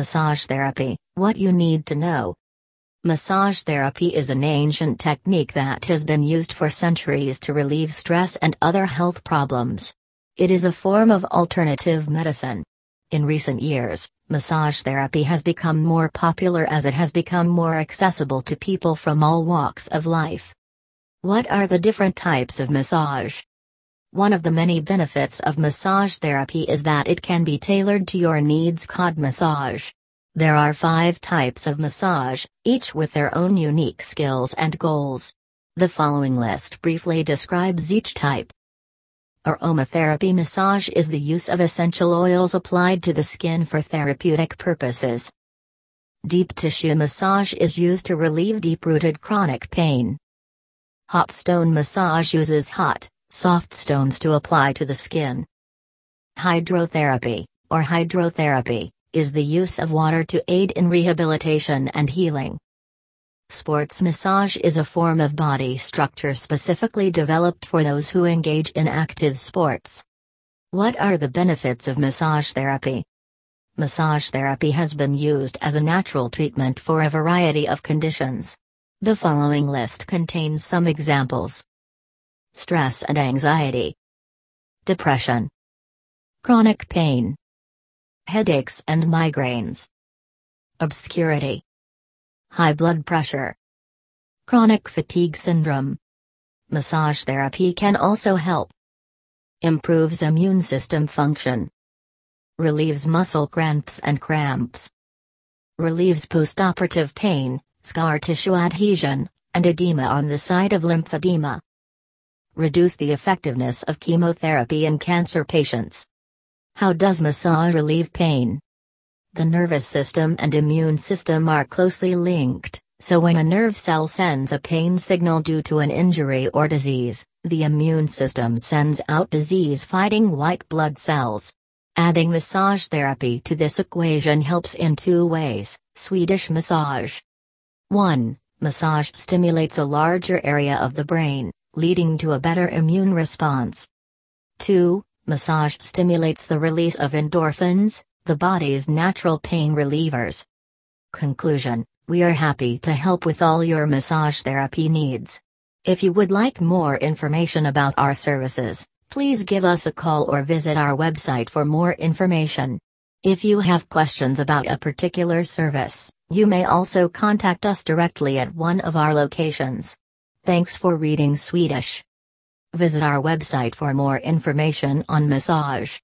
Massage therapy What you need to know. Massage therapy is an ancient technique that has been used for centuries to relieve stress and other health problems. It is a form of alternative medicine. In recent years, massage therapy has become more popular as it has become more accessible to people from all walks of life. What are the different types of massage? One of the many benefits of massage therapy is that it can be tailored to your needs. Cod massage. There are five types of massage, each with their own unique skills and goals. The following list briefly describes each type. Aromatherapy massage is the use of essential oils applied to the skin for therapeutic purposes. Deep tissue massage is used to relieve deep rooted chronic pain. Hot stone massage uses hot, soft stones to apply to the skin. Hydrotherapy, or hydrotherapy, is the use of water to aid in rehabilitation and healing. Sports massage is a form of body structure specifically developed for those who engage in active sports. What are the benefits of massage therapy? Massage therapy has been used as a natural treatment for a variety of conditions. The following list contains some examples stress and anxiety, depression, chronic pain, headaches and migraines, obscurity, high blood pressure, chronic fatigue syndrome. Massage therapy can also help improves immune system function, relieves muscle cramps and cramps, relieves postoperative pain, scar tissue adhesion, and edema on the side of lymphedema. Reduce the effectiveness of chemotherapy in cancer patients. How does massage relieve pain? The nervous system and immune system are closely linked, so when a nerve cell sends a pain signal due to an injury or disease, the immune system sends out disease fighting white blood cells. Adding massage therapy to this equation helps in two ways Swedish massage. 1. Massage stimulates a larger area of the brain, leading to a better immune response. 2. Massage stimulates the release of endorphins, the body's natural pain relievers. Conclusion We are happy to help with all your massage therapy needs. If you would like more information about our services, please give us a call or visit our website for more information. If you have questions about a particular service, you may also contact us directly at one of our locations. Thanks for reading Swedish. Visit our website for more information on massage.